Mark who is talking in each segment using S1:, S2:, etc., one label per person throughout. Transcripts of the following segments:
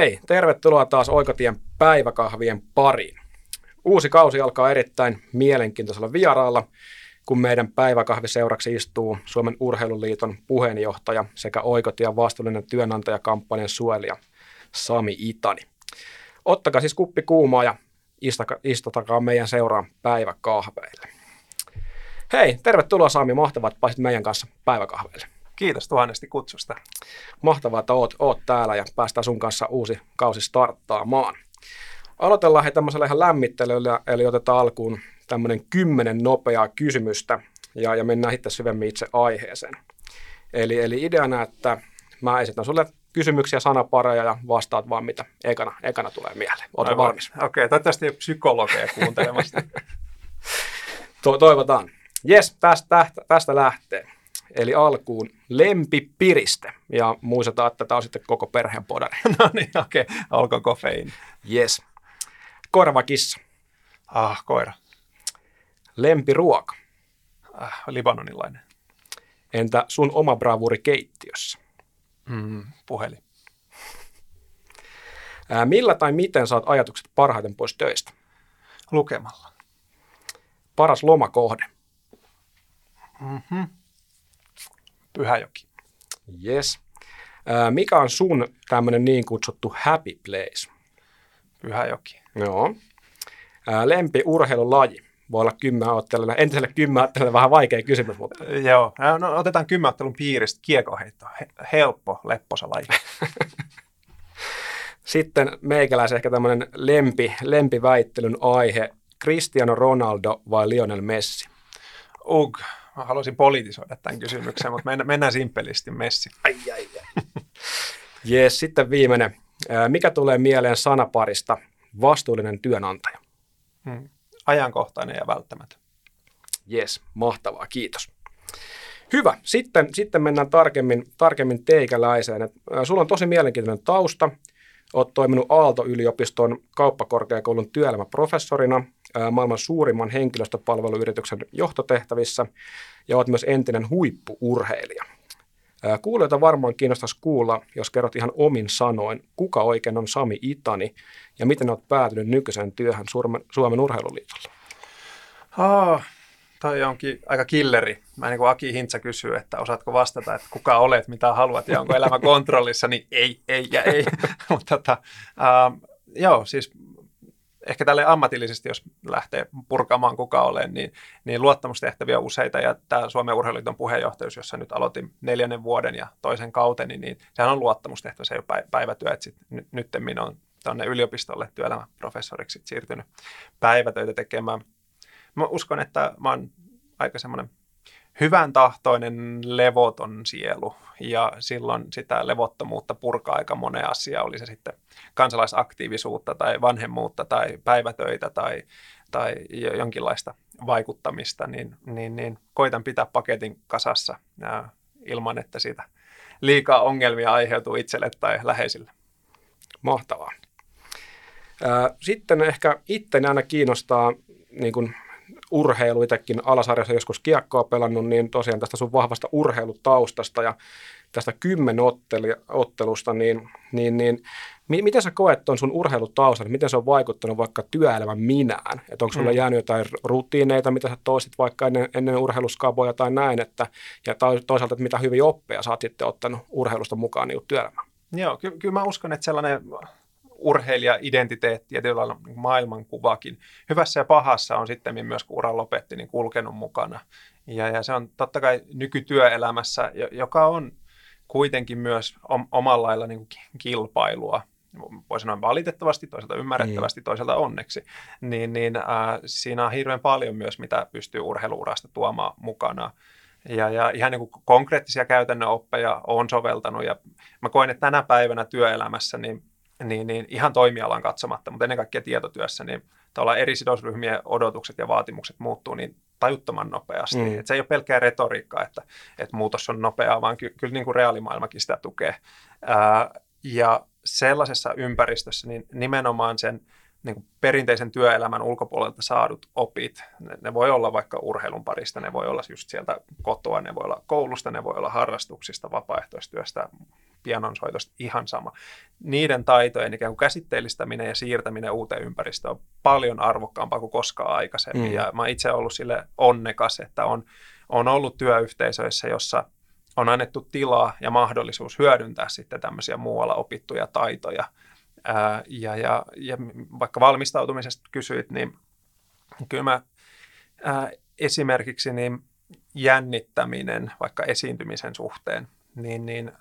S1: Hei, tervetuloa taas Oikotien päiväkahvien pariin. Uusi kausi alkaa erittäin mielenkiintoisella vieraalla, kun meidän päiväkahviseuraksi istuu Suomen Urheiluliiton puheenjohtaja sekä Oikotien vastuullinen työnantajakampanjan suojelija Sami Itani. Ottakaa siis kuppi kuumaa ja istutakaa meidän seuraan päiväkahveille. Hei, tervetuloa Sami, mahtavaa, että pääsit meidän kanssa päiväkahveille.
S2: Kiitos tuhannesti kutsusta.
S1: Mahtavaa, että oot, oot täällä ja päästään sun kanssa uusi kausi starttaamaan. Aloitellaan he tämmöisellä ihan lämmittelyllä, eli otetaan alkuun tämmöinen kymmenen nopeaa kysymystä ja, ja mennään sitten syvemmin itse aiheeseen. Eli, eli ideana, että mä esitän sulle kysymyksiä, sanapareja ja vastaat vaan mitä ekana, ekana tulee mieleen. Oletko valmis?
S2: Okei, okay, toivottavasti ei psykologeja kuuntelemassa.
S1: to- toivotaan. Jes, tästä, tästä lähtee. Eli alkuun lempipiriste. Ja muistetaan, että tämä on sitten koko perheen podari.
S2: no niin, okei. Okay. Alko kofeiini.
S1: Yes. Korvakissa.
S2: Ah, koira.
S1: Lempiruoka.
S2: Ah, libanonilainen.
S1: Entä sun oma bravuri keittiössä?
S2: Mm, puhelin.
S1: Ää, millä tai miten saat ajatukset parhaiten pois töistä?
S2: Lukemalla.
S1: Paras lomakohde?
S2: Mm-hmm. Pyhäjoki.
S1: Yes. Ää, mikä on sun tämmöinen niin kutsuttu happy place?
S2: Pyhäjoki.
S1: Joo. Ää, lempi urheilulaji? Voi olla kymmenotteluna. Entiselle kymmenotteluna vähän vaikea kysymys, mutta...
S2: Joo, no, otetaan kymmenottelun piiristä kiekoheitto. helppo, lepposa laji.
S1: Sitten meikäläisen ehkä tämmöinen lempi, lempiväittelyn aihe. Cristiano Ronaldo vai Lionel Messi?
S2: Ugh, mä haluaisin politisoida tämän kysymyksen, mutta mennään, mennään simpelisti Messi.
S1: Ai, ai, ai. Jees, sitten viimeinen. Mikä tulee mieleen sanaparista vastuullinen työnantaja?
S2: Hmm. Ajankohtainen ja välttämätön.
S1: Jes, mahtavaa, kiitos. Hyvä, sitten, sitten mennään tarkemmin, tarkemmin teikäläiseen. Et, ä, sulla on tosi mielenkiintoinen tausta. Olet toiminut Aalto-yliopiston kauppakorkeakoulun työelämäprofessorina, maailman suurimman henkilöstöpalveluyrityksen johtotehtävissä ja olet myös entinen huippuurheilija. Kuulijoita varmaan kiinnostaisi kuulla, jos kerrot ihan omin sanoin, kuka oikein on Sami Itani ja miten olet päätynyt nykyiseen työhön Suomen, Suomen urheiluliitolla?
S2: Oh, toi onkin aika killeri. Mä niin kuin Aki Hintsa kysyy, että osaatko vastata, että kuka olet, mitä haluat ja onko elämä kontrollissa, niin ei, ei ja ei. Mutta tota, uh, joo, siis ehkä tälle ammatillisesti, jos lähtee purkamaan kuka olen, niin, niin luottamustehtäviä useita. Ja tämä Suomen urheiluliiton puheenjohtajuus, jossa nyt aloitin neljännen vuoden ja toisen kauteni, niin sehän on luottamustehtävä, se ei ole päivätyö. Että nyt, minä olen tuonne yliopistolle työelämäprofessoriksi siirtynyt päivätöitä tekemään. Mä uskon, että mä oon aika semmoinen hyvän tahtoinen, levoton sielu ja silloin sitä levottomuutta purkaa aika monen asia, oli se sitten kansalaisaktiivisuutta tai vanhemmuutta tai päivätöitä tai, tai jonkinlaista vaikuttamista, niin, niin, niin koitan pitää paketin kasassa ja ilman, että siitä liikaa ongelmia aiheutuu itselle tai läheisille.
S1: Mahtavaa. Sitten ehkä itteni aina kiinnostaa niin kuin urheilu, itsekin alasarjassa joskus kiekkoa pelannut, niin tosiaan tästä sun vahvasta urheilutaustasta ja tästä kymmenottelusta, niin, niin, niin miten sä koet tuon sun urheilutaustan, miten se on vaikuttanut vaikka työelämän minään? Että onko sulla mm. jäänyt jotain rutiineita, mitä sä toistit vaikka ennen, ennen urheiluskaboja tai näin, että, ja toisaalta, että mitä hyviä oppeja sä oot sitten ottanut urheilusta mukaan niin työelämään?
S2: Joo, ky- kyllä mä uskon, että sellainen urheilija-identiteetti ja tietyllä lailla niin maailmankuvakin. Hyvässä ja pahassa on sitten myös, kun uran lopetti, niin kulkenut mukana. Ja, ja se on totta kai nykytyöelämässä, joka on kuitenkin myös omalla lailla niin kilpailua, voi sanoa valitettavasti, toisaalta ymmärrettävästi, niin. toisaalta onneksi, niin, niin äh, siinä on hirveän paljon myös, mitä pystyy urheiluurasta tuomaan mukana. Ja, ja ihan niin kuin konkreettisia käytännön oppeja on soveltanut ja mä koen, että tänä päivänä työelämässä niin niin, niin ihan toimialan katsomatta, mutta ennen kaikkea tietotyössä, niin eri sidosryhmien odotukset ja vaatimukset muuttuu niin tajuttoman nopeasti. Mm. Et se ei ole pelkkää retoriikkaa, että, että muutos on nopeaa, vaan ky- kyllä niin kuin reaalimaailmakin sitä tukee. Ää, ja sellaisessa ympäristössä niin nimenomaan sen niin kuin perinteisen työelämän ulkopuolelta saadut opit, ne, ne voi olla vaikka urheilun parista, ne voi olla just sieltä kotoa, ne voi olla koulusta, ne voi olla harrastuksista, vapaaehtoistyöstä, pianonsoitosta, ihan sama. Niiden taitojen ikään kuin käsitteellistäminen ja siirtäminen uuteen ympäristöön on paljon arvokkaampaa kuin koskaan aikaisemmin. Mm. Ja mä itse ollut sille onnekas, että on, on ollut työyhteisöissä, jossa on annettu tilaa ja mahdollisuus hyödyntää sitten tämmöisiä muualla opittuja taitoja. Ää, ja, ja, ja vaikka valmistautumisesta kysyit, niin kyllä mä ää, esimerkiksi niin jännittäminen vaikka esiintymisen suhteen, niin, niin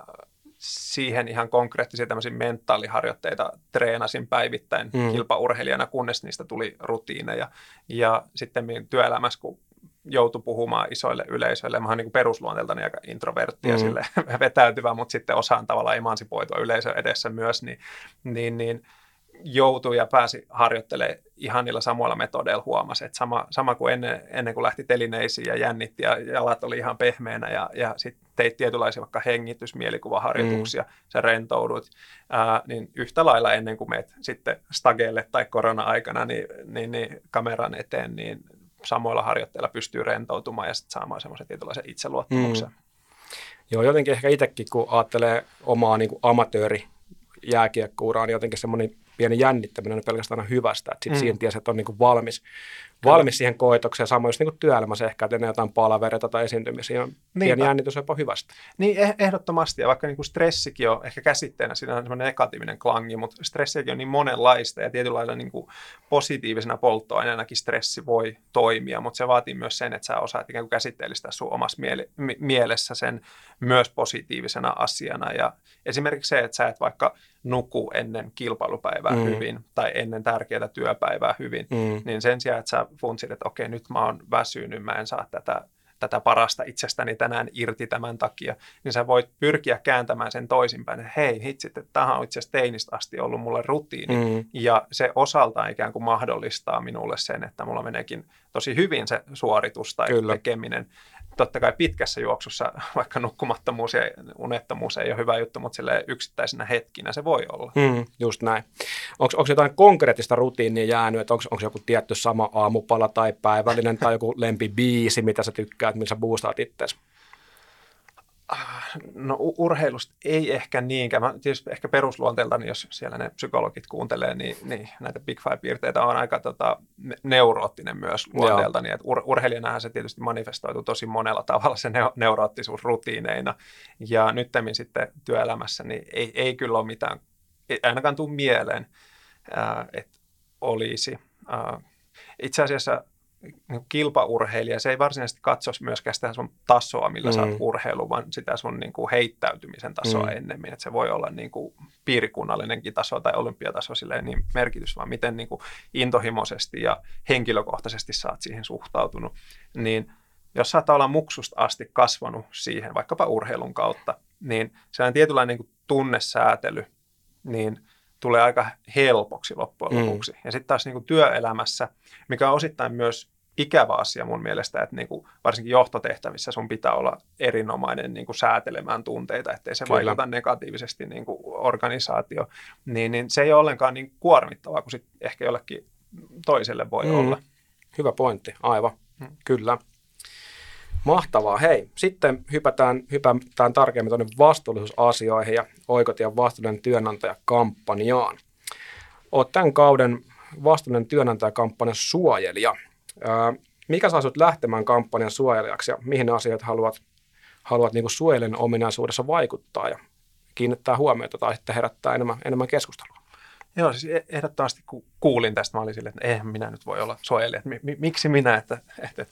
S2: siihen ihan konkreettisia tämmöisiä mentaaliharjoitteita treenasin päivittäin mm. kilpaurheilijana, kunnes niistä tuli rutiineja. Ja sitten työelämässä, kun joutui puhumaan isoille yleisöille. Mä oon niin perusluonteeltani aika introvertti ja mm. sille vetäytyvä, mutta sitten osaan tavallaan emansipoitua yleisö edessä myös, niin, niin, niin joutui ja pääsi harjoittelemaan ihan niillä samoilla metodeilla huomasi, että sama, sama kuin ennen, ennen kuin lähti telineisiin ja jännitti ja jalat oli ihan pehmeänä ja, ja sitten teit tietynlaisia vaikka hengitysmielikuvaharjoituksia, mm. sä rentoudut, ää, niin yhtä lailla ennen kuin meet sitten stageelle tai korona-aikana niin, niin, niin kameran eteen, niin samoilla harjoitteilla pystyy rentoutumaan ja sitten saamaan semmoisen tietynlaisen itseluottamuksen. Mm.
S1: Joo, jotenkin ehkä itsekin, kun ajattelee omaa niin kuin amatööri jääkiekkouraa, niin jotenkin semmoinen pieni jännittäminen on pelkästään aina hyvästä, että sitten mm. siinä tiesi, että on niin kuin valmis valmis siihen koetokseen. Samoin just niin kuin työelämässä ehkä, että ennen jotain palavereita tai esiintymisiä on pieni jännitys jopa hyvästä.
S2: Niin, eh- ehdottomasti. Ja vaikka niin kuin stressikin on ehkä käsitteenä, siinä on semmoinen negatiivinen klangi, mutta stressiäkin on niin monenlaista ja tietyllä lailla niin kuin positiivisena polttoaineenakin stressi voi toimia, mutta se vaatii myös sen, että sä osaat ikään kuin käsitteellistää sun omassa miele- mi- mielessä sen myös positiivisena asiana. Ja esimerkiksi se, että sä et vaikka nuku ennen kilpailupäivää mm. hyvin tai ennen tärkeää työpäivää hyvin, mm. niin sen sijaan, että sä funtsit, että okei, nyt mä oon väsynyt, mä en saa tätä, tätä parasta itsestäni tänään irti tämän takia, niin sä voit pyrkiä kääntämään sen toisinpäin, että hei, hitsit, että tämä on itse asiassa teinistä asti ollut mulle rutiini, mm. ja se osaltaan ikään kuin mahdollistaa minulle sen, että mulla meneekin tosi hyvin se suoritus tai Kyllä. tekeminen, totta kai pitkässä juoksussa, vaikka nukkumattomuus ja unettomuus ei ole hyvä juttu, mutta sille yksittäisenä hetkinä se voi olla.
S1: Mm, just näin. Onko jotain konkreettista rutiinia jäänyt, että onko joku tietty sama aamupala tai päivällinen tai joku lempibiisi, mitä sä tykkäät, millä sä boostaat itseäsi?
S2: No urheilusta ei ehkä niinkään. Mä tietysti ehkä perusluonteeltani, jos siellä ne psykologit kuuntelee, niin, niin näitä Big Five-piirteitä on aika tota, neuroottinen myös luonteeltani. Et ur, urheilijanahan se tietysti manifestoituu tosi monella tavalla se ne, neuroottisuus rutiineina. Ja nyttemmin sitten työelämässä niin ei, ei kyllä ole mitään, ei ainakaan tule mieleen, että olisi. Ää, itse asiassa niin kilpaurheilija, se ei varsinaisesti katso myöskään sitä sun tasoa, millä mm. sä oot mm. urheilu, vaan sitä sun niin kuin heittäytymisen tasoa mm. ennemmin. Että se voi olla niin kuin piirikunnallinenkin taso tai olympiataso silleen niin merkitys, vaan miten niin kuin intohimoisesti ja henkilökohtaisesti sä oot siihen suhtautunut. Niin jos sä oot muksusta asti kasvanut siihen, vaikkapa urheilun kautta, niin sellainen tietynlainen niin kuin tunnesäätely, niin – tulee aika helpoksi loppujen mm. lopuksi. Ja sitten taas niin kuin työelämässä, mikä on osittain myös ikävä asia mun mielestä, että niin kuin varsinkin johtotehtävissä sun pitää olla erinomainen niin kuin säätelemään tunteita, ettei se Kyllä. vaikuta negatiivisesti niin kuin organisaatio, niin, niin se ei ole ollenkaan niin kuormittavaa kuin sit ehkä jollekin toiselle voi mm. olla.
S1: Hyvä pointti, aivan. Mm. Kyllä. Mahtavaa. Hei, sitten hypätään, hypätään tarkemmin tuonne vastuullisuusasioihin ja Oikotien vastuullinen työnantajakampanjaan. Olet tämän kauden vastuullinen työnantajakampanjan suojelija. mikä saa sinut lähtemään kampanjan suojelijaksi ja mihin asiat haluat, haluat niin suojelen ominaisuudessa vaikuttaa ja kiinnittää huomiota tai sitten herättää enemmän, enemmän keskustelua?
S2: Joo, siis e-, ehdottomasti kun kuulin tästä, mä olin silleen, että eihän minä nyt voi olla suojelija. Miksi minä, että, että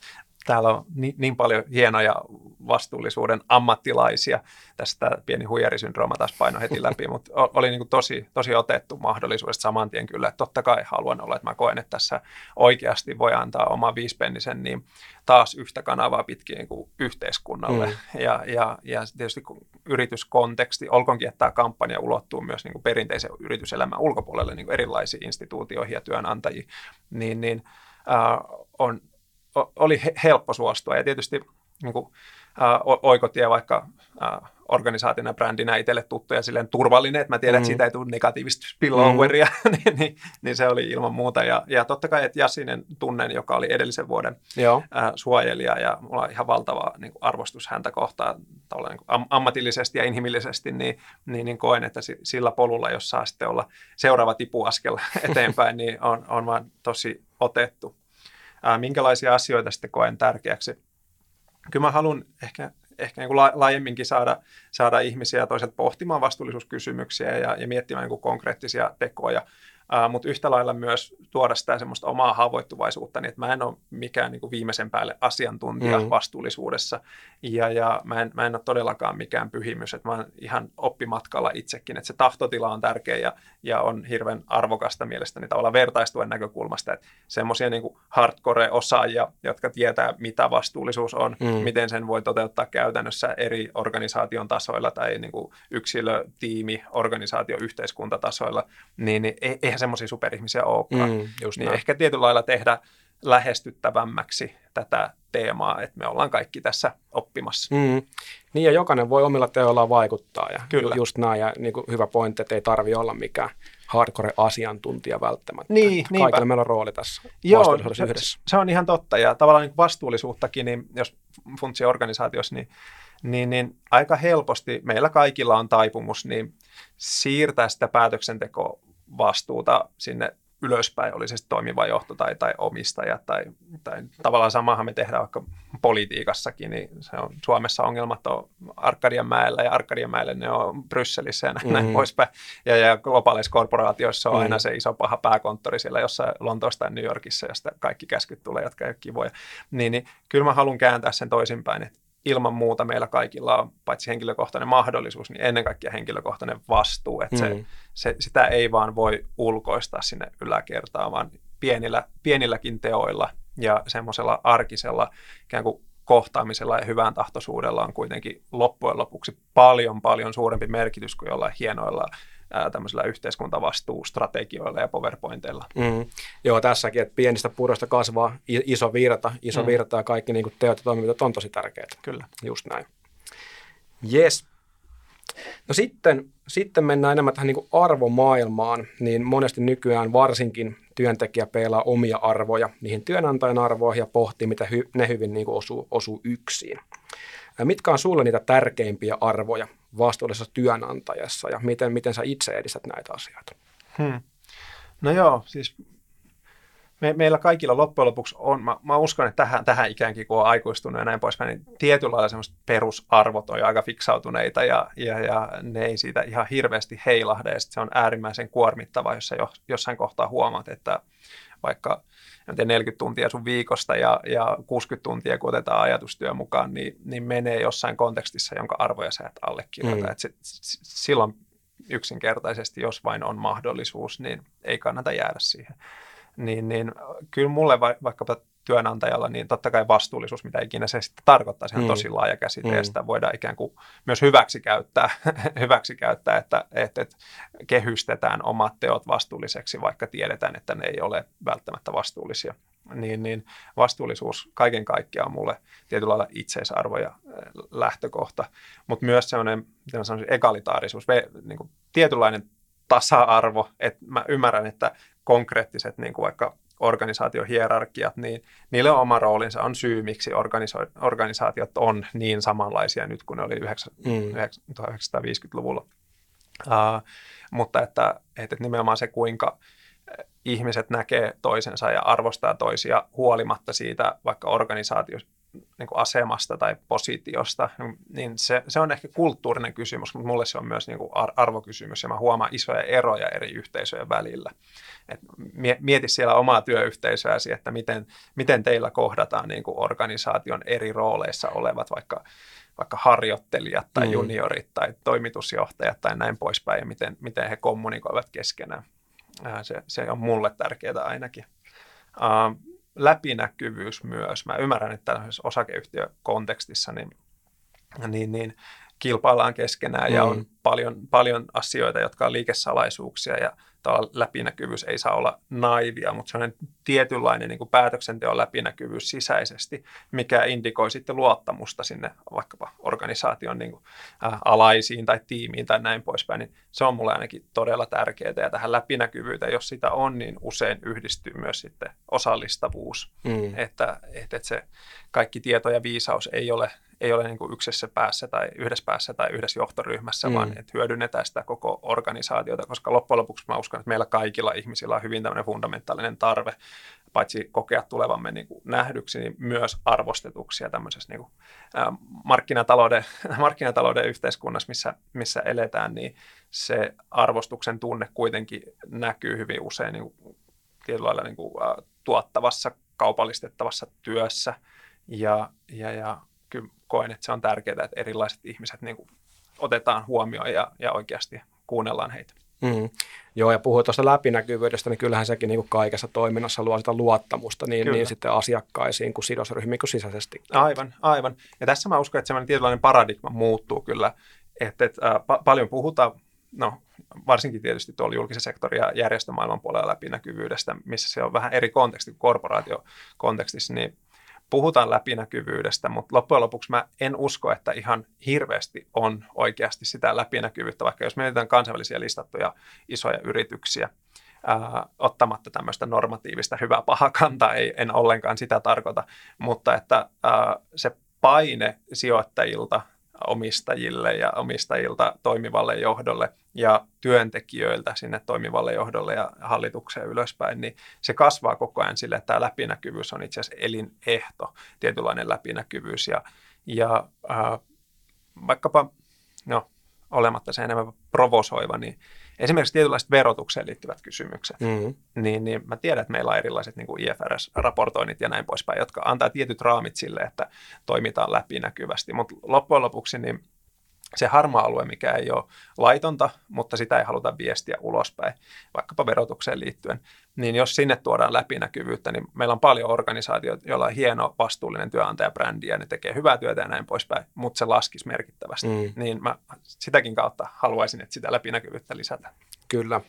S2: täällä on niin, niin paljon hienoja vastuullisuuden ammattilaisia. Tästä pieni huijarisyndrooma taas paino heti läpi, mutta oli niin kuin tosi, tosi otettu mahdollisuudesta saman tien kyllä. Että totta kai haluan olla, että mä koen, että tässä oikeasti voi antaa oma viispennisen niin taas yhtä kanavaa pitkin niin kuin yhteiskunnalle. Mm. Ja, ja, ja tietysti kun yrityskonteksti, olkoonkin, että tämä kampanja ulottuu myös niin kuin perinteisen yrityselämän ulkopuolelle niin kuin erilaisiin instituutioihin ja työnantajiin, niin, niin äh, on oli helppo suostua ja tietysti niin kuin, ää, oikotie vaikka ää, organisaationa brändinä itselle tuttu ja silleen turvallinen, että mä tiedän, mm. että siitä ei tule negatiivista spilloveria, mm. niin, niin, niin, se oli ilman muuta. Ja, ja totta kai, että Jasinen tunnen, joka oli edellisen vuoden Joo. Äh, suojelija ja mulla on ihan valtava niin kuin arvostus häntä kohtaan niin kuin am- ammatillisesti ja inhimillisesti, niin, niin, niin koen, että sillä polulla, jos saa sitten olla seuraava tipuaskel eteenpäin, niin on, on vaan tosi otettu. Ää, minkälaisia asioita sitten koen tärkeäksi? Kyllä mä haluan ehkä, ehkä niin kuin laajemminkin saada, saada ihmisiä toiset pohtimaan vastuullisuuskysymyksiä ja, ja miettimään niin kuin konkreettisia tekoja mutta yhtä lailla myös tuoda sitä semmoista omaa haavoittuvaisuutta, niin että mä en ole mikään niin kuin viimeisen päälle asiantuntija mm. vastuullisuudessa ja, ja mä, en, mä en ole todellakaan mikään pyhimys, että mä oon ihan oppimatkalla itsekin, että se tahtotila on tärkeä ja, ja on hirveän arvokasta mielestäni tavallaan vertaistuen näkökulmasta, että semmoisia niin hardcore-osaajia, jotka tietää, mitä vastuullisuus on, mm. miten sen voi toteuttaa käytännössä eri organisaation tasoilla tai niin kuin yksilö, tiimi, organisaatio, yhteiskuntatasoilla, niin, niin eihän eihän semmoisia superihmisiä olekaan. Mm, just niin ehkä tietyllä lailla tehdä lähestyttävämmäksi tätä teemaa, että me ollaan kaikki tässä oppimassa. Mm.
S1: Niin ja jokainen voi omilla teoillaan vaikuttaa ja Kyllä. just näin ja niin kuin hyvä pointti, että ei tarvi olla mikään hardcore-asiantuntija välttämättä. Niin, Kaikilla niinpä. meillä on rooli tässä Joo, se, yhdessä.
S2: se on ihan totta ja tavallaan niin vastuullisuuttakin, niin jos funtsi organisaatiossa, niin, niin, niin aika helposti meillä kaikilla on taipumus niin siirtää sitä päätöksentekoa vastuuta sinne ylöspäin, oli se sitten toimiva johto tai, tai omistaja tai, tai tavallaan samahan me tehdään vaikka politiikassakin, niin se on Suomessa ongelmat on Arkadianmäellä ja Arkadianmäelle ne on Brysselissä ja näin, mm-hmm. näin poispäin. Ja, ja globaaleissa korporaatioissa on mm-hmm. aina se iso paha pääkonttori siellä jossain Lontoossa tai New Yorkissa, josta kaikki käskyt tulee, jotka ei ole kivoja. Niin, niin kyllä mä haluan kääntää sen toisinpäin, että ilman muuta meillä kaikilla on paitsi henkilökohtainen mahdollisuus, niin ennen kaikkea henkilökohtainen vastuu. Että mm. se, se, sitä ei vaan voi ulkoistaa sinne yläkertaan, vaan pienillä, pienilläkin teoilla ja semmoisella arkisella ikään kuin kohtaamisella ja hyvän tahtoisuudella on kuitenkin loppujen lopuksi paljon paljon suurempi merkitys kuin jollain hienoilla ää, tämmöisillä yhteiskuntavastuustrategioilla ja PowerPointeilla. Mm.
S1: Joo, tässäkin, että pienistä puroista kasvaa iso virta, iso mm. virta ja kaikki niin teot ja toimintat on tosi tärkeitä.
S2: Kyllä.
S1: Just näin. Yes. No sitten, sitten mennään enemmän tähän niin arvomaailmaan, niin monesti nykyään varsinkin työntekijä peilaa omia arvoja niihin työnantajan arvoihin ja pohtii, mitä hy, ne hyvin niin osuu, osuu yksin. Mitkä on sulle niitä tärkeimpiä arvoja vastuullisessa työnantajassa ja miten, miten sä itse edistät näitä asioita? Hmm.
S2: No joo, siis me, meillä kaikilla loppujen lopuksi on, mä, mä uskon, että tähän, tähän ikäänkin, kun on aikuistunut ja näin poispäin, niin tietyllä lailla semmoiset perusarvot on jo aika fiksautuneita ja, ja, ja ne ei siitä ihan hirveästi heilahde ja se on äärimmäisen kuormittava, jos sä jo, jossain kohtaa huomaat, että vaikka 40 tuntia sun viikosta ja, ja 60 tuntia, kun otetaan ajatustyö mukaan, niin, niin menee jossain kontekstissa, jonka arvoja sä et allekirjoita. Mm. Et se, silloin yksinkertaisesti, jos vain on mahdollisuus, niin ei kannata jäädä siihen. Niin, niin kyllä mulle va, vaikkapa työnantajalla, niin totta kai vastuullisuus, mitä ikinä se sitten tarkoittaa, se on mm. tosi laaja käsite, mm. ja sitä voidaan ikään kuin myös hyväksi käyttää, hyväksi käyttää että, että, että kehystetään omat teot vastuulliseksi, vaikka tiedetään, että ne ei ole välttämättä vastuullisia. Niin, niin vastuullisuus kaiken kaikkiaan on mulle tietyllä lailla itseisarvo ja äh, lähtökohta, mutta myös sellainen egalitaarisuus, niin kuin tietynlainen tasa-arvo, että mä ymmärrän, että konkreettiset niin kuin vaikka organisaatiohierarkiat, niin niille on oma roolinsa, on syy, miksi organiso- organisaatiot on niin samanlaisia nyt kuin ne oli 1950-luvulla. Mm. Uh, mutta että, että nimenomaan se, kuinka ihmiset näkee toisensa ja arvostaa toisia huolimatta siitä vaikka organisaatio, niin kuin asemasta tai positiosta, niin se, se on ehkä kulttuurinen kysymys, mutta mulle se on myös niin kuin arvokysymys ja mä huomaan isoja eroja eri yhteisöjen välillä. Et mieti siellä omaa työyhteisöäsi, että miten, miten teillä kohdataan niin kuin organisaation eri rooleissa olevat vaikka vaikka harjoittelijat tai mm. juniorit tai toimitusjohtajat tai näin poispäin ja miten, miten he kommunikoivat keskenään. Se, se on mulle tärkeää ainakin. Uh, läpinäkyvyys myös. Mä ymmärrän, että tämmöisessä osakeyhtiökontekstissa niin, niin, niin kilpaillaan keskenään mm. ja on paljon, paljon asioita, jotka on liikesalaisuuksia ja läpinäkyvyys ei saa olla naivia, mutta se on tietynlainen niin kuin päätöksenteon läpinäkyvyys sisäisesti, mikä indikoi sitten luottamusta sinne vaikkapa organisaation niin kuin, ä, alaisiin tai tiimiin tai näin poispäin, niin se on mulle ainakin todella tärkeää ja tähän läpinäkyvyyteen, jos sitä on, niin usein yhdistyy myös sitten osallistavuus, mm. että, että se kaikki tieto ja viisaus ei ole ei ole niin kuin yksessä päässä tai yhdessä päässä tai yhdessä johtoryhmässä, mm. vaan että hyödynnetään sitä koko organisaatiota, koska loppujen lopuksi mä uskon, että meillä kaikilla ihmisillä on hyvin tämmöinen fundamentaalinen tarve, paitsi kokea tulevamme niin kuin nähdyksi, niin myös arvostetuksi ja tämmöisessä niin kuin, ä, markkinatalouden, markkinatalouden yhteiskunnassa, missä, missä eletään, niin se arvostuksen tunne kuitenkin näkyy hyvin usein niin kuin, tietyllä lailla niin kuin, tuottavassa, kaupallistettavassa työssä ja, ja, ja kyllä koen, että se on tärkeää, että erilaiset ihmiset niin kuin otetaan huomioon ja, ja oikeasti kuunnellaan heitä.
S1: Mm. Joo, ja puhuu tuosta läpinäkyvyydestä, niin kyllähän sekin niin kuin kaikessa toiminnassa luo sitä luottamusta niin, niin sitten asiakkaisiin kuin sidosryhmiin kuin sisäisesti.
S2: Aivan, aivan. Ja tässä mä uskon, että semmoinen tietynlainen paradigma muuttuu kyllä, että, että äh, pa- paljon puhutaan, no varsinkin tietysti tuolla julkisen sektorin ja järjestömaailman puolella läpinäkyvyydestä, missä se on vähän eri konteksti kuin korporaatiokontekstissa, niin puhutaan läpinäkyvyydestä, mutta loppujen lopuksi mä en usko, että ihan hirveästi on oikeasti sitä läpinäkyvyyttä, vaikka jos mietitään kansainvälisiä listattuja isoja yrityksiä, ää, ottamatta tämmöistä normatiivista hyvää paha kantaa, ei, en ollenkaan sitä tarkoita, mutta että ää, se paine sijoittajilta omistajille ja omistajilta toimivalle johdolle ja työntekijöiltä sinne toimivalle johdolle ja hallitukseen ylöspäin, niin se kasvaa koko ajan sille, että tämä läpinäkyvyys on itse asiassa elinehto, tietynlainen läpinäkyvyys. Ja, ja äh, vaikkapa, no olematta se enemmän provosoiva, niin esimerkiksi tietynlaiset verotukseen liittyvät kysymykset, mm-hmm. niin, niin mä tiedän, että meillä on erilaiset niin kuin IFRS-raportoinnit ja näin poispäin, jotka antaa tietyt raamit sille, että toimitaan läpinäkyvästi, mutta loppujen lopuksi niin se harmaa alue, mikä ei ole laitonta, mutta sitä ei haluta viestiä ulospäin, vaikkapa verotukseen liittyen, niin jos sinne tuodaan läpinäkyvyyttä, niin meillä on paljon organisaatioita, joilla on hieno vastuullinen työnantajabrändi ja ne tekee hyvää työtä ja näin poispäin, mutta se laskisi merkittävästi. Mm. Niin mä sitäkin kautta haluaisin, että sitä läpinäkyvyyttä lisätään.
S1: Kyllä.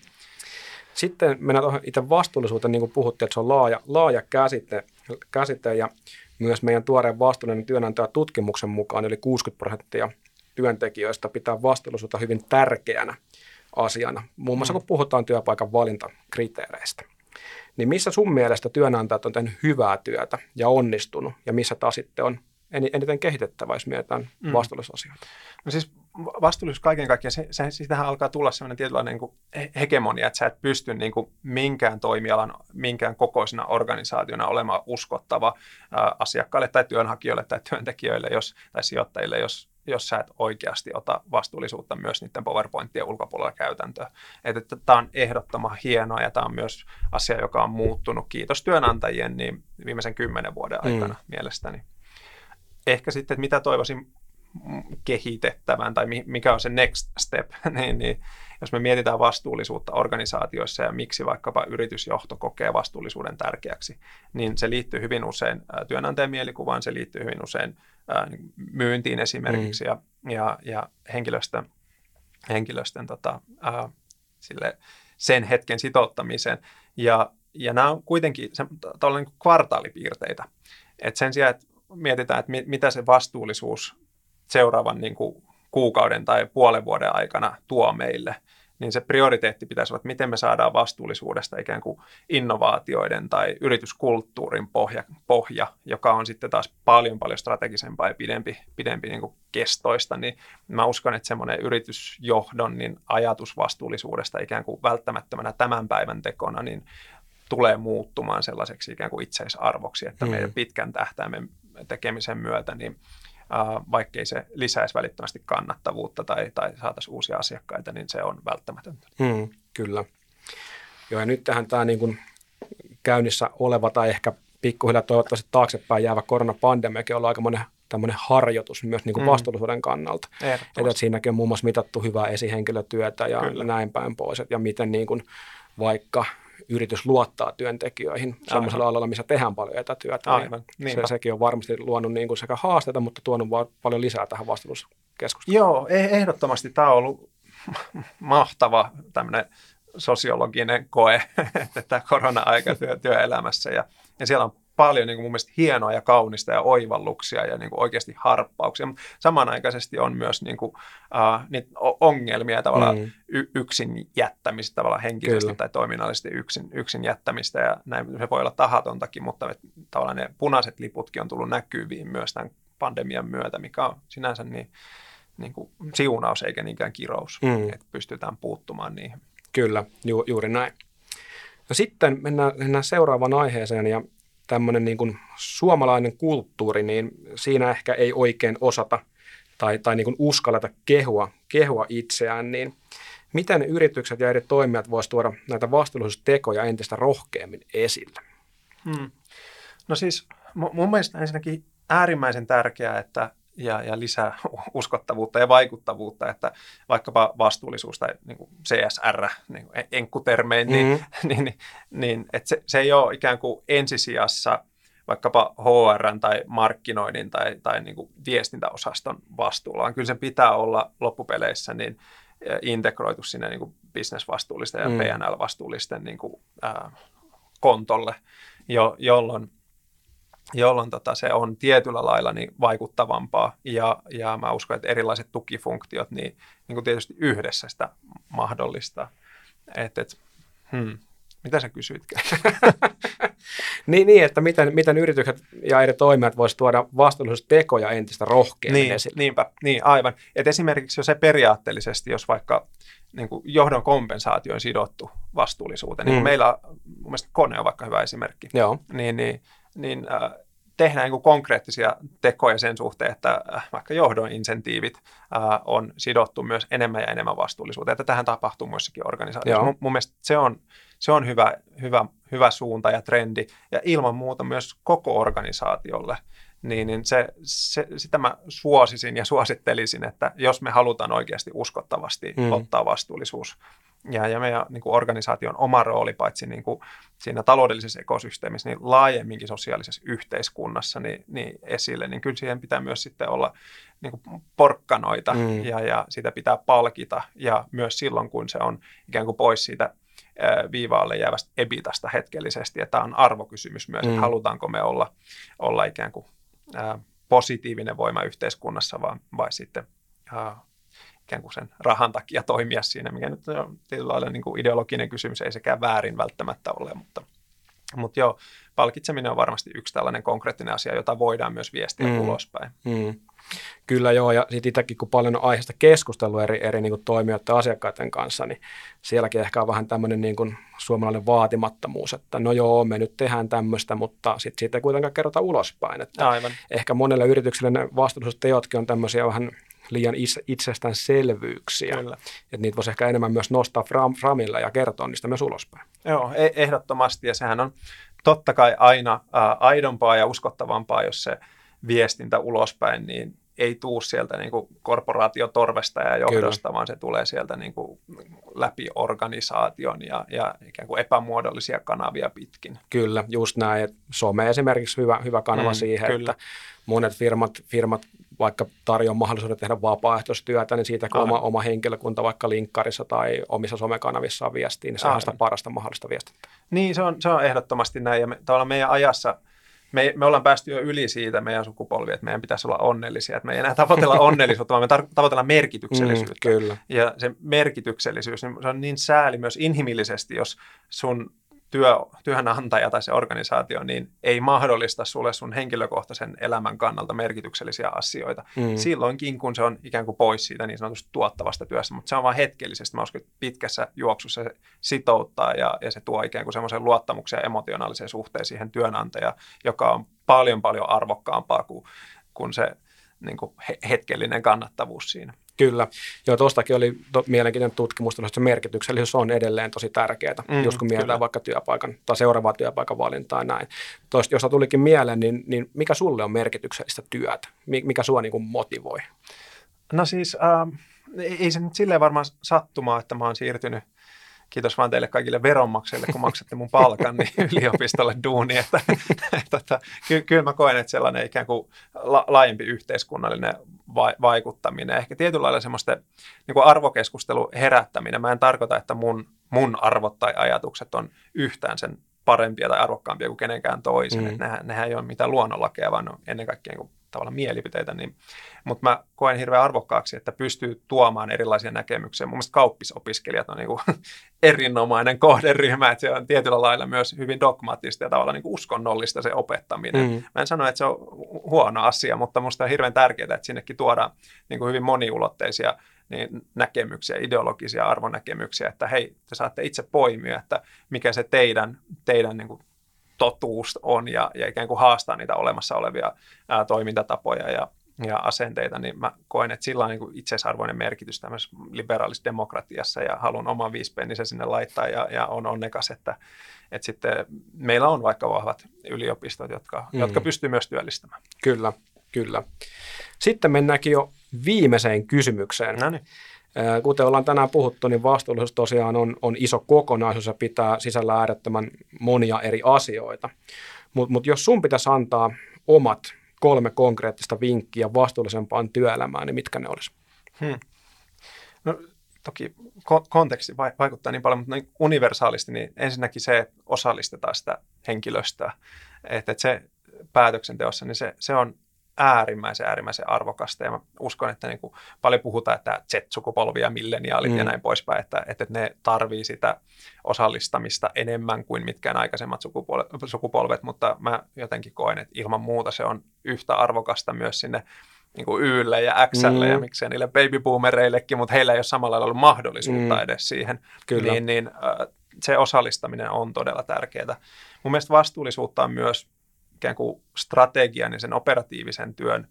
S1: Sitten mennään tuohon itse vastuullisuuteen, niin kuin puhuttiin, että se on laaja, laaja käsite, käsite ja myös meidän tuoreen vastuullinen työnantaja tutkimuksen mukaan yli 60 prosenttia työntekijöistä pitää vastuullisuutta hyvin tärkeänä asiana, muun muassa mm. kun puhutaan työpaikan valintakriteereistä. Niin missä sun mielestä työnantajat on tehnyt hyvää työtä ja onnistunut, ja missä taas sitten on eniten kehitettävä, jos mietitään mm. vastuullisuusasioita?
S2: No siis vastuullisuus kaiken kaikkiaan, se, se, sitähän alkaa tulla sellainen tietynlainen niin kuin hegemonia, että sä et pysty niin kuin minkään toimialan, minkään kokoisena organisaationa olemaan uskottava ää, asiakkaille tai työnhakijoille tai työntekijöille jos, tai sijoittajille, jos, jos sä et oikeasti ota vastuullisuutta myös niiden PowerPointien ulkopuolella käytäntöön. Että, että tämä on ehdottoman hienoa ja tämä on myös asia, joka on muuttunut, kiitos työnantajien, niin viimeisen kymmenen vuoden aikana mm. mielestäni. Ehkä sitten, että mitä toivoisin kehitettävän tai mikä on se next step, niin, niin jos me mietitään vastuullisuutta organisaatioissa ja miksi vaikkapa yritysjohto kokee vastuullisuuden tärkeäksi, niin se liittyy hyvin usein työnantajan mielikuvaan, se liittyy hyvin usein niin myyntiin esimerkiksi mm. ja, ja, ja henkilöstön, henkilöstön tota, ää, sille, sen hetken sitouttamiseen. Ja, ja nämä on kuitenkin se, niin kvartaalipiirteitä. Et sen sijaan, että mietitään, että mitä se vastuullisuus seuraavan niin kuin kuukauden tai puolen vuoden aikana tuo meille, niin se prioriteetti pitäisi olla, että miten me saadaan vastuullisuudesta ikään kuin innovaatioiden tai yrityskulttuurin pohja, pohja joka on sitten taas paljon paljon strategisempaa ja pidempi, pidempi niin kuin kestoista, niin mä uskon, että semmoinen yritysjohdon niin ajatus vastuullisuudesta ikään kuin välttämättömänä tämän päivän tekona, niin tulee muuttumaan sellaiseksi ikään kuin itseisarvoksi, että mm. meidän pitkän tähtäimen tekemisen myötä, niin vaikkei se lisäisi välittömästi kannattavuutta tai, tai saataisiin uusia asiakkaita, niin se on välttämätöntä.
S1: Hmm, kyllä. Joo, ja nyt tähän tämä niin kuin käynnissä oleva tai ehkä pikkuhiljaa toivottavasti taaksepäin jäävä koronapandemiakin on aika monen tämmöinen harjoitus myös niin kuin mm. vastuullisuuden kannalta. Että siinäkin on muun muassa mitattu hyvää esihenkilötyötä ja Kyllä. näin päin pois. Ja miten niin kuin vaikka yritys luottaa työntekijöihin sellaisella alalla, missä tehdään paljon etätyötä. Niin Aivan. Niin se, sekin on varmasti luonut niin kuin sekä haasteita, mutta tuonut paljon lisää tähän vastuullisuuskeskusteluun.
S2: Joo, e- ehdottomasti tämä on ollut mahtava tämmöinen sosiologinen koe, että korona-aika työ, työelämässä. Ja, ja siellä on paljon niin kuin mun mielestä hienoa ja kaunista ja oivalluksia ja niin kuin oikeasti harppauksia, mutta samanaikaisesti on myös niin kuin, uh, niitä ongelmia tavallaan mm. y- yksin jättämistä tavallaan henkisesti Kyllä. tai toiminnallisesti yksin, yksin jättämistä ja näin se voi olla tahatontakin, mutta tavallaan ne punaiset liputkin on tullut näkyviin myös tämän pandemian myötä, mikä on sinänsä niin, niin kuin siunaus eikä niinkään kirous, mm. että pystytään puuttumaan niihin.
S1: Kyllä, ju- juuri näin. No sitten mennään, mennään seuraavaan aiheeseen ja tämmöinen niin kuin suomalainen kulttuuri, niin siinä ehkä ei oikein osata tai, tai niin kuin uskalleta kehua, kehua itseään, niin miten yritykset ja eri toimijat voisivat tuoda näitä vastuullisuustekoja entistä rohkeammin esille? Hmm.
S2: No siis mun mielestä ensinnäkin äärimmäisen tärkeää, että ja, ja lisää uskottavuutta ja vaikuttavuutta, että vaikkapa vastuullisuus tai niin kuin CSR niin kuin enkkutermein, niin, mm-hmm. niin, niin, niin että se, se ei ole ikään kuin ensisijassa vaikkapa HR tai markkinoinnin tai, tai niin kuin viestintäosaston vastuulla, vaan kyllä se pitää olla loppupeleissä niin integroitu sinne niin kuin bisnesvastuullisten ja mm. PNL-vastuullisten niin kuin, äh, kontolle, jo, jolloin jolloin tota, se on tietyllä lailla niin vaikuttavampaa ja, ja mä uskon, että erilaiset tukifunktiot niin, niin kuin tietysti yhdessä sitä mahdollistaa. Et, et, hmm, mitä sä kysyitkään?
S1: niin, niin, että miten, miten yritykset ja eri toimijat voisivat tuoda vastuullisuustekoja entistä rohkeammin
S2: niin, esille. Niinpä, niin aivan. Et esimerkiksi jo se periaatteellisesti, jos vaikka niin kuin johdon kompensaatio on sidottu vastuullisuuteen, niin mm. niin meillä mun mielestä kone on vaikka hyvä esimerkki,
S1: Joo.
S2: niin, niin niin äh, tehdään niin konkreettisia tekoja sen suhteen, että äh, vaikka johdon insentiivit äh, on sidottu myös enemmän ja enemmän vastuullisuuteen. Että tähän tapahtuu muissakin organisaatioissa. Mun, mun mielestä se on, se on hyvä, hyvä, hyvä suunta ja trendi ja ilman muuta myös koko organisaatiolle. Niin, niin se, se, sitä mä suosisin ja suosittelisin, että jos me halutaan oikeasti uskottavasti mm. ottaa vastuullisuus ja, ja meidän niin kuin organisaation oma rooli paitsi niin kuin siinä taloudellisessa ekosysteemissä, niin laajemminkin sosiaalisessa yhteiskunnassa niin, niin esille, niin kyllä siihen pitää myös sitten olla niin kuin porkkanoita mm. ja, ja sitä pitää palkita ja myös silloin, kun se on ikään kuin pois siitä viivaalle jäävästä ebitasta hetkellisesti, että tämä on arvokysymys myös, mm. että halutaanko me olla, olla ikään kuin ää, positiivinen voima yhteiskunnassa vai, vai sitten ää, ikään kuin sen rahan takia toimia siinä, mikä nyt on tietyllä lailla niin kuin ideologinen kysymys, ei sekään väärin välttämättä ole, mutta, mutta joo, palkitseminen on varmasti yksi tällainen konkreettinen asia, jota voidaan myös viestiä mm. ulospäin. Mm.
S1: Kyllä joo, ja sitten itsekin kun paljon on aiheesta keskustellut eri, eri niin kuin toimijoiden asiakkaiden kanssa, niin sielläkin ehkä on vähän tämmöinen niin kuin suomalainen vaatimattomuus, että no joo, me nyt tehdään tämmöistä, mutta sitten siitä ei kuitenkaan kerrota ulospäin. Että Aivan. Ehkä monelle yritykselle ne vastuullisuusteotkin on tämmöisiä vähän liian itsestäänselvyyksiä. Kyllä. Että niitä voisi ehkä enemmän myös nostaa fram, framilla ja kertoa niistä myös ulospäin.
S2: Joo, e- ehdottomasti. Ja sehän on totta kai aina ä, aidompaa ja uskottavampaa, jos se viestintä ulospäin, niin ei tuu sieltä niin kuin korporaatiotorvesta ja johdosta, Kyllä. vaan se tulee sieltä niin kuin läpi organisaation ja, ja ikään kuin epämuodollisia kanavia pitkin.
S1: Kyllä, just näin. some esimerkiksi hyvä, hyvä kanava mm, siihen, kyllä. että monet firmat, firmat vaikka tarjoaa mahdollisuuden tehdä vapaaehtoistyötä, niin siitä kun oma, oma henkilökunta vaikka linkkarissa tai omissa somekanavissaan viestii, niin on sitä parasta mahdollista viestintää.
S2: Niin, se on, se on ehdottomasti näin. Ja me, tavallaan meidän ajassa me, me ollaan päästy jo yli siitä meidän sukupolvi, että meidän pitäisi olla onnellisia. Että me ei enää tavoitella onnellisuutta, vaan me tar- tavoitellaan merkityksellisyyttä. Mm,
S1: kyllä.
S2: Ja se merkityksellisyys, niin se on niin sääli myös inhimillisesti, jos sun työ, työnantaja tai se organisaatio niin ei mahdollista sulle sun henkilökohtaisen elämän kannalta merkityksellisiä asioita. Mm. Silloinkin, kun se on ikään kuin pois siitä niin sanotusta tuottavasta työstä, mutta se on vain hetkellisesti. Mä uskon, että pitkässä juoksussa se sitouttaa ja, ja se tuo ikään kuin semmoisen luottamuksen ja emotionaalisen suhteen siihen työnantajaan, joka on paljon paljon arvokkaampaa kuin, kuin se niin kuin hetkellinen kannattavuus siinä.
S1: Kyllä. Joo, tuostakin oli to, mielenkiintoinen tutkimus, että se merkityksellisyys on edelleen tosi tärkeää, mm, just kun mietitään kyllä. vaikka työpaikan tai seuraavaa työpaikan valintaa näin. Tuosta, jos tulikin mieleen, niin, niin mikä sulle on merkityksellistä työtä? Mikä sua niin kuin motivoi?
S2: No siis, äh, ei se nyt silleen varmaan sattumaa, että mä oon siirtynyt kiitos vaan teille kaikille veronmaksajille, kun maksatte mun palkan, niin yliopistolle duuni. Että, että, ky, kyllä mä koen, että sellainen ikään kuin la, laajempi yhteiskunnallinen va, vaikuttaminen, ehkä tietyllä lailla semmoista niin kuin arvokeskustelun herättäminen. Mä en tarkoita, että mun, mun arvot tai ajatukset on yhtään sen parempia tai arvokkaampia kuin kenenkään toisen. Mm. nehän, nehän ei ole mitään luonnonlakeja, vaan ennen kaikkea niin tavallaan mielipiteitä. Niin, mutta mä koen hirveän arvokkaaksi, että pystyy tuomaan erilaisia näkemyksiä. Mun mielestä kauppisopiskelijat on niin kuin erinomainen kohderyhmä, että se on tietyllä lailla myös hyvin dogmaattista ja tavallaan niin kuin uskonnollista se opettaminen. Mm. Mä en sano, että se on huono asia, mutta musta on hirveän tärkeää, että sinnekin tuodaan niin kuin hyvin moniulotteisia niin näkemyksiä, ideologisia arvonäkemyksiä, että hei, te saatte itse poimia, että mikä se teidän, teidän niin kuin totuus on ja, ja ikään kuin haastaa niitä olemassa olevia ää, toimintatapoja ja, ja asenteita, niin mä koen, että sillä on niin itseisarvoinen merkitys tämmöisessä liberaalisessa demokratiassa ja haluan oman viispennisen sinne laittaa ja, ja on onnekas, että, että sitten meillä on vaikka vahvat yliopistot, jotka, mm. jotka pystyy myös työllistämään.
S1: Kyllä, kyllä. Sitten mennäänkin jo viimeiseen kysymykseen.
S2: No niin.
S1: Kuten ollaan tänään puhuttu, niin vastuullisuus tosiaan on, on iso kokonaisuus ja pitää sisällä äärettömän monia eri asioita. Mutta mut jos sun pitäisi antaa omat kolme konkreettista vinkkiä vastuullisempaan työelämään, niin mitkä ne olisi? Hmm.
S2: No, toki ko- konteksti vaikuttaa niin paljon, mutta niin universaalisti niin ensinnäkin se, että osallistetaan sitä henkilöstöä. Että, että se päätöksenteossa, niin se, se on äärimmäisen, äärimmäisen arvokasta. Ja mä uskon, että niin kuin paljon puhutaan, että Z-sukupolvi ja milleniaalit mm. ja näin poispäin, että, että ne tarvii sitä osallistamista enemmän kuin mitkään aikaisemmat sukupolvet, mutta mä jotenkin koen, että ilman muuta se on yhtä arvokasta myös sinne niin kuin Ylle ja Xlle mm. ja miksei niille babyboomereillekin, mutta heillä ei ole samalla lailla ollut mahdollisuutta mm. edes siihen. Kyllä. Niin, niin se osallistaminen on todella tärkeää. Mun mielestä vastuullisuutta on myös ikään kuin strategian ja sen operatiivisen työn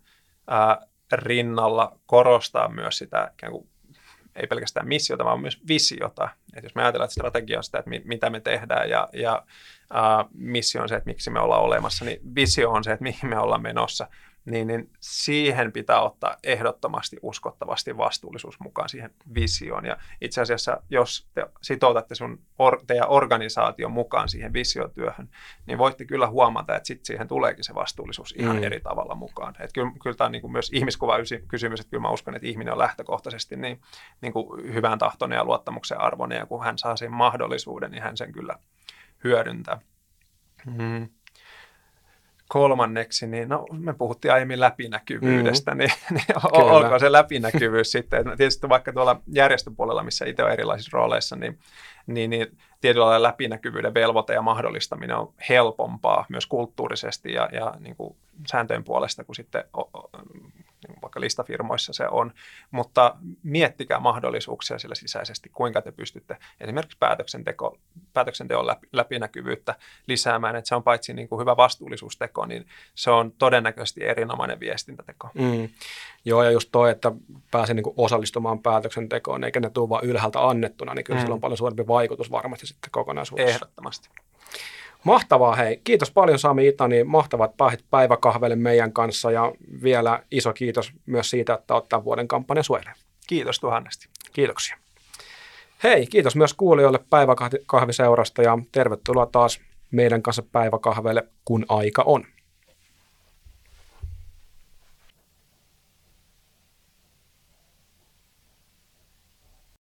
S2: ää, rinnalla korostaa myös sitä ikään kuin ei pelkästään missiota, vaan myös visiota. Et jos me ajatellaan, että strategia on sitä, että mitä me tehdään ja, ja ää, missio on se, että miksi me ollaan olemassa, niin visio on se, että mihin me ollaan menossa niin, niin siihen pitää ottaa ehdottomasti uskottavasti vastuullisuus mukaan siihen visioon. Ja itse asiassa, jos te sitoutatte sun or, teidän organisaation mukaan siihen visiotyöhön, niin voitte kyllä huomata, että sitten siihen tuleekin se vastuullisuus ihan mm. eri tavalla mukaan. Et kyllä, kyllä tämä on niin kuin myös ihmiskuva kysymys, että kyllä mä uskon, että ihminen on lähtökohtaisesti niin, niin kuin hyvän tahtoinen ja luottamuksen arvoinen, ja kun hän saa sen mahdollisuuden, niin hän sen kyllä hyödyntää. Mm kolmanneksi, niin no, me puhuttiin aiemmin läpinäkyvyydestä, mm. niin, niin olkoon se läpinäkyvyys sitten. Tietysti vaikka tuolla järjestöpuolella, missä itse on erilaisissa rooleissa, niin, niin, niin tietyllä lailla läpinäkyvyyden velvoite ja mahdollistaminen on helpompaa myös kulttuurisesti ja, ja niin kuin sääntöjen puolesta kuin sitten niin vaikka listafirmoissa se on, mutta miettikää mahdollisuuksia sillä sisäisesti, kuinka te pystytte esimerkiksi päätöksenteko, päätöksenteon läpi, läpinäkyvyyttä lisäämään, että se on paitsi niin kuin hyvä vastuullisuusteko, niin se on todennäköisesti erinomainen viestintäteko. Mm.
S1: Joo, ja just toi, että pääsee niin kuin osallistumaan päätöksentekoon, eikä ne tule vain ylhäältä annettuna, niin kyllä mm. sillä on paljon suurempi vaikutus varmasti sitten kokonaisuudessa.
S2: Ehdottomasti.
S1: Mahtavaa, hei. Kiitos paljon Sami Itani. Mahtavat päähit päiväkahvelle meidän kanssa ja vielä iso kiitos myös siitä, että olet tämän vuoden kampanja suojelee.
S2: Kiitos tuhannesti.
S1: Kiitoksia. Hei, kiitos myös kuulijoille päiväkahviseurasta ja tervetuloa taas meidän kanssa päiväkahvelle, kun aika on.